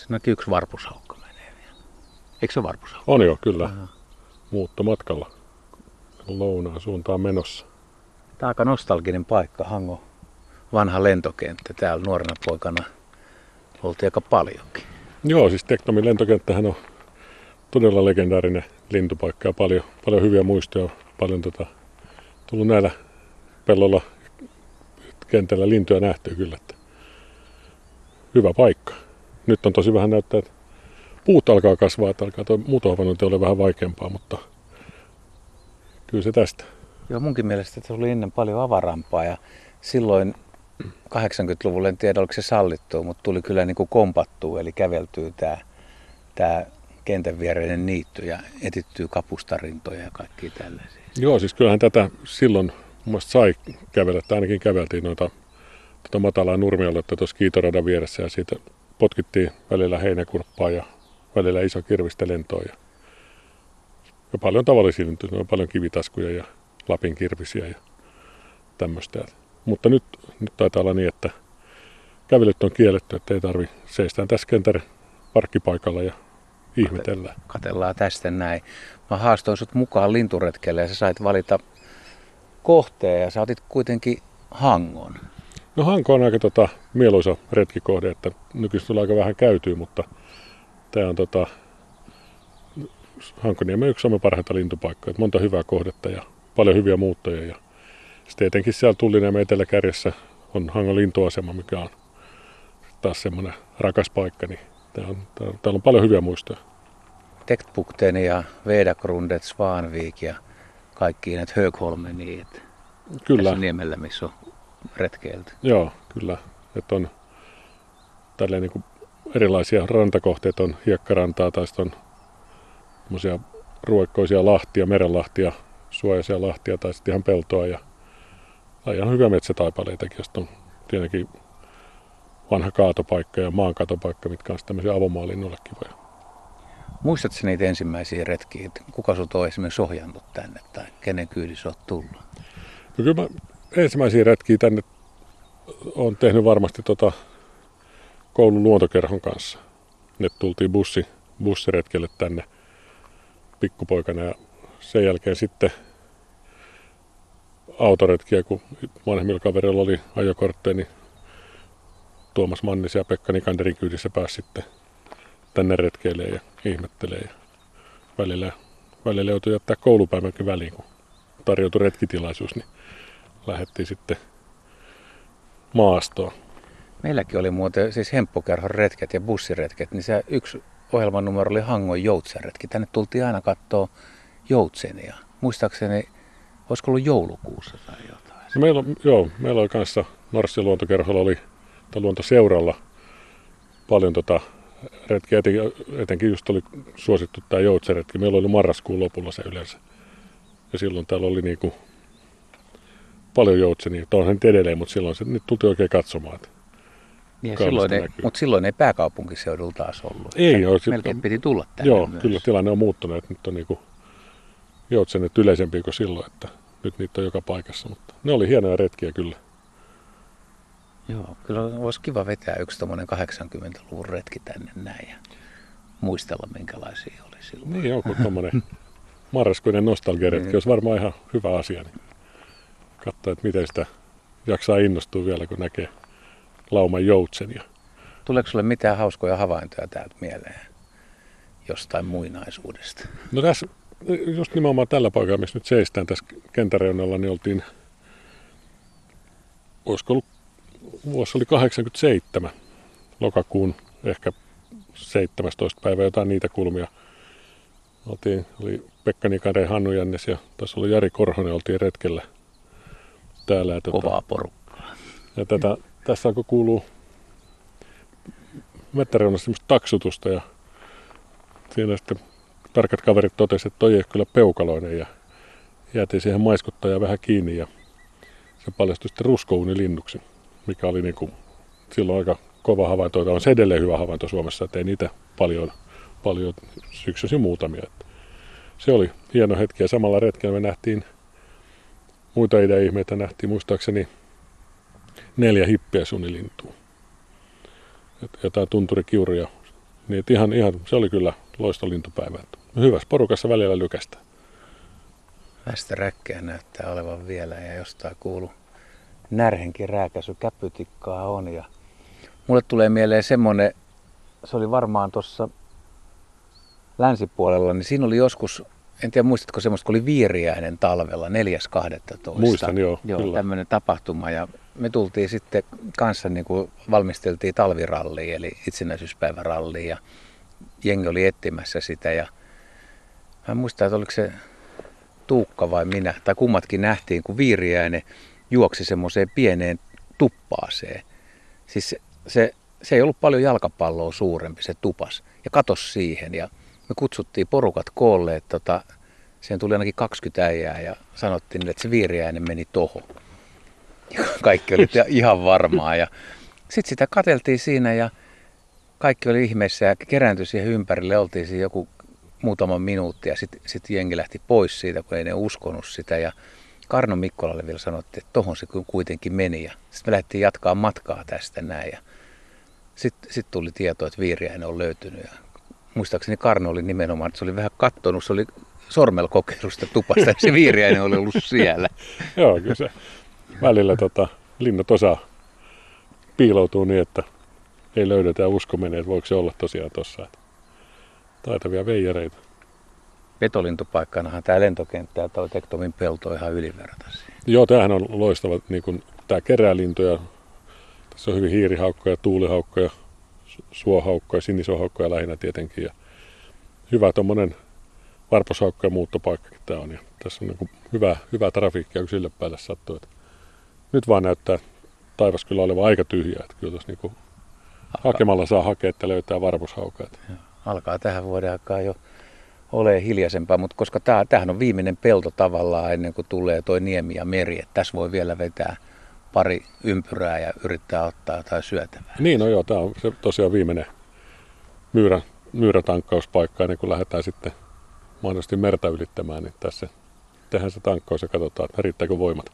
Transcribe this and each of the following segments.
Siinäkin yksi varpushaukka menee vielä. Eikö se varpushaukka? On jo, kyllä. Aha. Muuttomatkalla lounaan suuntaan menossa. Tämä on aika nostalginen paikka, Hango vanha lentokenttä. Täällä nuorena poikana oltiin aika paljonkin. Joo, siis Teknomin lentokenttähän on todella legendaarinen lintupaikka ja paljon, paljon hyviä muistoja. Paljon tota, tullut näillä pellolla kentällä lintuja nähty kyllä. Että hyvä paikka. Nyt on tosi vähän näyttää, että puut alkaa kasvaa, että alkaa tuo mutohvanointi ole vähän vaikeampaa, mutta kyllä se tästä. Joo, munkin mielestä se oli ennen paljon avarampaa ja silloin 80-luvulla en tiedä oliko se sallittua, mutta tuli kyllä niin kuin kompattua, eli käveltyy tämä, tämä kentän viereinen niitty ja etittyy kapustarintoja ja kaikki tällaisia. Joo, siis kyllähän tätä silloin mun sai kävellä, että ainakin käveltiin noita tuota matalaa nurmialuetta tuossa kiitoradan vieressä ja siitä potkittiin välillä heinäkurppaa ja välillä iso kirvistä lentoa ja, ja paljon tavallisia lintuja, paljon kivitaskuja ja lapin kirvisiä ja tämmöistä. Mutta nyt, nyt taitaa olla niin, että kävelyt on kielletty, että ei tarvi seistään tässä kentän parkkipaikalla ja ihmetellään. Katellaan tästä näin. Mä haastoin sut mukaan linturetkelle ja sä sait valita kohteen ja sä otit kuitenkin Hangon. No Hanko on aika tota, mieluisa retkikohde, että nykyisin tulee aika vähän käytyy, mutta tämä on tota, Hankoniemen yksi Suomen parhaita lintupaikkoja. Monta hyvää kohdetta ja paljon hyviä muuttoja ja sitten etenkin siellä Tulliniemen eteläkärjessä on Hangon lintuasema, mikä on taas semmoinen rakas paikka, niin täällä on, täällä on paljon hyviä muistoja. Tektbukten ja Vedagrundet, Svanvik ja kaikki näitä Högholmen, että kyllä. tässä niemellä, missä on retkeilty. Joo, kyllä. Että on tälleen niin kuin erilaisia rantakohteita, on hiekkarantaa tai sitten on ruoikkoisia lahtia, merenlahtia, suojaisia lahtia tai sitten ihan peltoa ja tai ihan hyviä metsätaipaleitakin, josta on tietenkin vanha kaatopaikka ja maankaatopaikka, mitkä on tämmöisiä avomaalinnolle kivoja. Muistatko niitä ensimmäisiä retkiä, että kuka sut on esimerkiksi ohjannut tänne tai kenen kyydissä olet tullut? No kyllä mä ensimmäisiä retkiä tänne on tehnyt varmasti tota koulun luontokerhon kanssa. Ne tultiin bussi, bussiretkelle tänne pikkupoikana ja sen jälkeen sitten autoretkiä, kun vanhemmilla kavereilla oli ajokortteja, niin Tuomas Mannis ja Pekka Nikanderin kyydissä pääsi sitten tänne retkeille ja ihmettelee. Ja välillä, välillä joutui jättää koulupäivänkin väliin, kun tarjoutui retkitilaisuus, niin lähdettiin sitten maastoon. Meilläkin oli muuten siis hemppukerhon retket ja bussiretket, niin se yksi ohjelman numero oli Hangon joutsenretki. Tänne tultiin aina katsoa joutsenia. Muistaakseni Olisiko ollut joulukuussa tai jotain? No meillä, joo, meillä oli kanssa Norssin luontokerholla oli, tai luontoseuralla paljon tota retkiä, etenkin, etenkin just oli suosittu tämä joutseretki. Meillä oli marraskuun lopulla se yleensä. Ja silloin täällä oli niinku paljon joutsenia. Tämä on nyt edelleen, mutta silloin se nyt tultiin oikein katsomaan. Että niin silloin ei, mutta silloin ei pääkaupunkiseudulla taas ollut. Ei ole. Melkein piti tulla tänne Joo, myös. kyllä tilanne on muuttunut. Nyt on niinku joutsenet yleisempi kuin silloin, että nyt niitä on joka paikassa, mutta ne oli hienoja retkiä kyllä. Joo, kyllä olisi kiva vetää yksi tuommoinen 80-luvun retki tänne näin ja muistella minkälaisia oli silloin. Niin, joku tuommoinen marraskuinen nostalgiaretki niin. olisi varmaan ihan hyvä asia. Niin katsoa, että miten sitä jaksaa innostua vielä, kun näkee lauman joutsenia. Tuleeko sinulle mitään hauskoja havaintoja täältä mieleen jostain muinaisuudesta? No tässä just nimenomaan tällä paikalla, missä nyt seistään tässä kentäreunalla, niin oltiin, olisiko ollut, vuosi oli 87, lokakuun ehkä 17. päivä, jotain niitä kulmia. Oltiin, oli Pekka Nikare, Hannu Jännes ja tässä oli Jari Korhonen, oltiin retkellä täällä. Ja Kovaa porukkaa. Ja tätä, tässä alkoi kuulua mettäreunassa semmoista taksutusta ja siinä sitten tarkat kaverit totesivat, että toi ei kyllä peukaloinen ja jäätiin siihen maiskuttaa vähän kiinni ja se paljastui sitten ruskouunilinnuksi, mikä oli niin kuin silloin aika kova havainto. On se edelleen hyvä havainto Suomessa, että ei niitä paljon, paljon syksysi muutamia. Että se oli hieno hetki ja samalla retkellä me nähtiin muita ihmeitä nähtiin muistaakseni neljä hippiä sunilintua. Jotain tunturikiuria Niin ihan, ihan, se oli kyllä loistolintupäivä. Hyvässä porukassa välillä lykästä. Västä räkkeä näyttää olevan vielä ja jostain kuulu närhenkin rääkäsy, käpytikkaa on. Ja mulle tulee mieleen semmonen, se oli varmaan tuossa länsipuolella, niin siinä oli joskus, en tiedä muistatko semmoista, kun oli viiriäinen talvella 4.12. Muistan, joo. Joo, kyllä. tämmöinen tapahtuma ja me tultiin sitten kanssa niin kuin valmisteltiin talviralliin eli itsenäisyyspäiväralliin ja jengi oli etsimässä sitä ja mä en muista, että oliko se Tuukka vai minä, tai kummatkin nähtiin, kun viiriäinen juoksi semmoiseen pieneen tuppaaseen. Siis se, se, se ei ollut paljon jalkapalloa suurempi se tupas ja katos siihen ja me kutsuttiin porukat koolle, että tota, siihen tuli ainakin 20 äijää ja sanottiin, että se viiriäinen meni tohon. Ja kaikki oli ihan varmaa ja sitten sitä kateltiin siinä ja kaikki oli ihmeessä ja kerääntyi siihen ympärille. Oltiin siinä joku muutaman minuutti ja sitten sit jengi lähti pois siitä, kun ei ne uskonut sitä. Ja Karno Mikkolalle vielä sanottiin, että tohon se kuitenkin meni. Ja sitten me lähdettiin jatkaa matkaa tästä näin. Ja sitten sit tuli tieto, että Viiriäinen on löytynyt. Ja muistaakseni Karno oli nimenomaan, että se oli vähän kattonut, se oli sormella kokeilusta tupasta, ja se Viiriäinen oli ollut siellä. Joo, kyllä se välillä tota, linnat osaa piiloutuu niin, että ei löydetä ja usko menee, että voiko se olla tosiaan tuossa. Taitavia veijareita. Petolintupaikkanahan tämä lentokenttä ja tuo Tektomin pelto on ihan ylivertaisia. Joo, tämähän on loistava, niin kuin, tämä kerää lintuja. Tässä on hyvin hiirihaukkoja, tuulihaukkoja, suohaukkoja, sinisohaukkoja lähinnä tietenkin. Ja hyvä tuommoinen varposhaukko ja muuttopaikkakin tämä on. Ja tässä on niin hyvä, hyvä trafiikkia, kun sille päälle sattuu. Että nyt vaan näyttää taivas kyllä olevan aika tyhjä. Että kyllä tuossa niin hakemalla saa hakea, että löytää varposhaukaa. Alkaa tähän vuoden aikaa jo ole hiljaisempaa, mutta koska tämä, tämähän on viimeinen pelto tavallaan ennen kuin tulee toi niemi ja meri, että tässä voi vielä vetää pari ympyrää ja yrittää ottaa jotain syötävää. Niin, no joo, tämä on se tosiaan viimeinen myyrä, myyrätankkauspaikka ennen kuin lähdetään sitten mahdollisesti merta ylittämään, niin tässä tehdään se tankkaus ja katsotaan, että riittääkö voimat.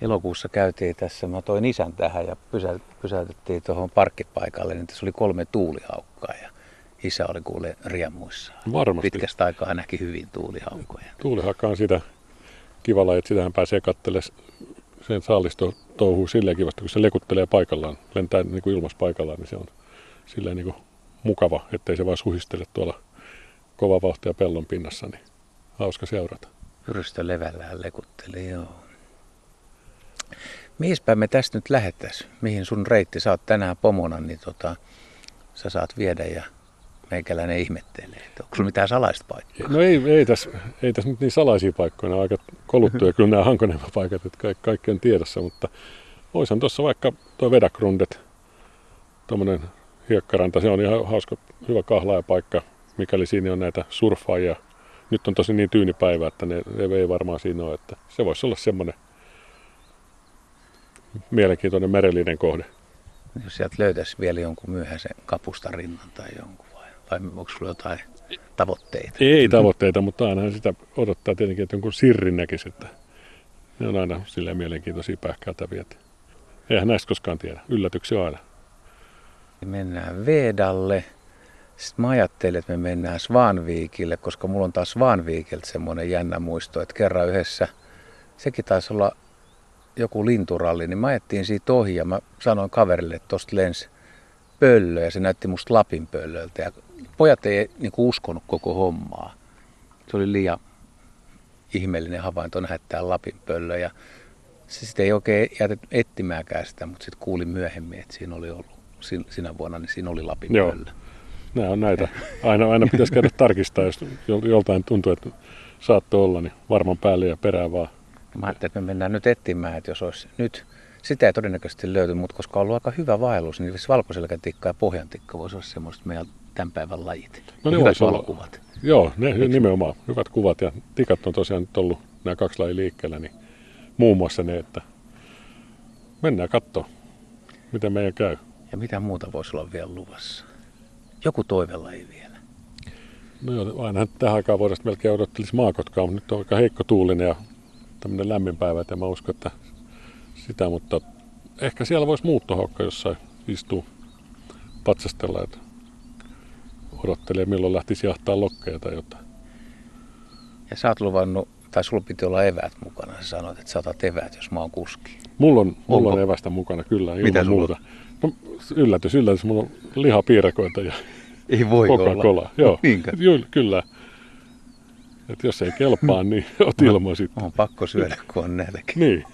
Elokuussa käytiin tässä, mä toin isän tähän ja pysä, pysäytettiin tuohon parkkipaikalle, niin tässä oli kolme tuulihaukkaa ja isä oli kuule riemuissaan. Varmasti. Pitkästä aikaa näki hyvin tuulihaukkoja. Tuulihaukka on sitä kivalla, että sitähän pääsee katselemaan sen saalisto touhuu silleen kivasti, kun se lekuttelee paikallaan, lentää niin kuin ilmassa paikallaan, niin se on silleen niin kuin mukava, ettei se vaan suhistele tuolla kova vauhtia pellon pinnassa, niin hauska seurata. Pyrstö levällään lekutteli, joo. Mihinpä me tästä nyt lähettäisiin? Mihin sun reitti? Oot tänään pomona, niin tota, sä saat viedä ja meikäläinen ihmettelee, että onko sulla mitään salaista paikkaa? No ei, ei, tässä, ei tässä nyt niin salaisia paikkoja, on aika koluttuja kyllä nämä Hankoniemen paikat, että kaikki, kaikki on tiedossa, mutta voisin tuossa vaikka tuo Vedakrundet, tuommoinen hiekkaranta, se on ihan hauska, hyvä kahlaajapaikka, mikäli siinä on näitä surffaajia. Nyt on tosi niin tyyni päivä, että ne, ne ei varmaan siinä ole, että se voisi olla semmoinen mielenkiintoinen merellinen kohde. Jos sieltä löytäisi vielä jonkun myöhäisen kapustarinnan tai jonkun vai, onko sulla jotain tavoitteita? Ei tavoitteita, mutta aina sitä odottaa tietenkin, että jonkun sirrin näkisi, että ne on aina silleen mielenkiintoisia pähkäiltäviä. Eihän näistä koskaan tiedä. Yllätyksiä aina. Mennään Vedalle. Sitten mä ajattelin, että me mennään Svanviikille, koska mulla on taas Svanviikilta semmoinen jännä muisto, että kerran yhdessä, sekin taisi olla joku linturalli, niin mä ajettiin siitä ohi ja mä sanoin kaverille, että tosta lensi pöllö ja se näytti musta Lapin pöllöltä. Ja pojat ei niin kuin uskonut koko hommaa. Se oli liian ihmeellinen havainto nähdä täällä Lapin pöllö ja se sitten ei oikein jätet etsimäänkään sitä, mutta sitten kuulin myöhemmin, että siinä oli ollut sinä vuonna, niin siinä oli Lapin Joo. pöllö. Nämä on näitä. Aina, aina pitäisi käydä tarkistaa, jos joltain tuntuu, että saattoi olla, niin varman päälle ja perään vaan. Mä ajattelin, että me mennään nyt etsimään, että jos olisi nyt, sitä ei todennäköisesti löyty, mutta koska on ollut aika hyvä vaellus, niin valkoselkätikka ja pohjantikka voisi olla semmoiset meidän tämän päivän lajit. No ne Hyvät valokuvat. Joo, ne Eikö? nimenomaan. Hyvät kuvat ja tikat on tosiaan nyt ollut nämä kaksi lajia liikkeellä, niin muun muassa ne, että mennään katsoa, miten meidän käy. Ja mitä muuta voisi olla vielä luvassa? Joku toivelaji vielä. No joo, aina tähän aikaan vuodesta melkein odottelisi maakotkaa, mutta nyt on aika heikko tuulinen ja tämmöinen lämmin päivä, että mä uskon, että sitä, mutta ehkä siellä voisi muuttohaukka jossain istua patsastella, että odottelee milloin lähtisi jahtaa lokkeja tai jotain. Ja sä oot luvannut, tai sulla piti olla eväät mukana. Sä sanoit, että sä otat eväät, jos mä oon kuski. Mulla on, mulla on evästä mukana kyllä, ilman Mitä muuta. No, yllätys, yllätys, mulla on lihapiirakoita ja Ei voi Coca-Cola. Joo, Niinkö? Ju, kyllä. Et jos ei kelpaa, niin oot ilman sitten. On pakko syödä, kun on nälkä. Niin.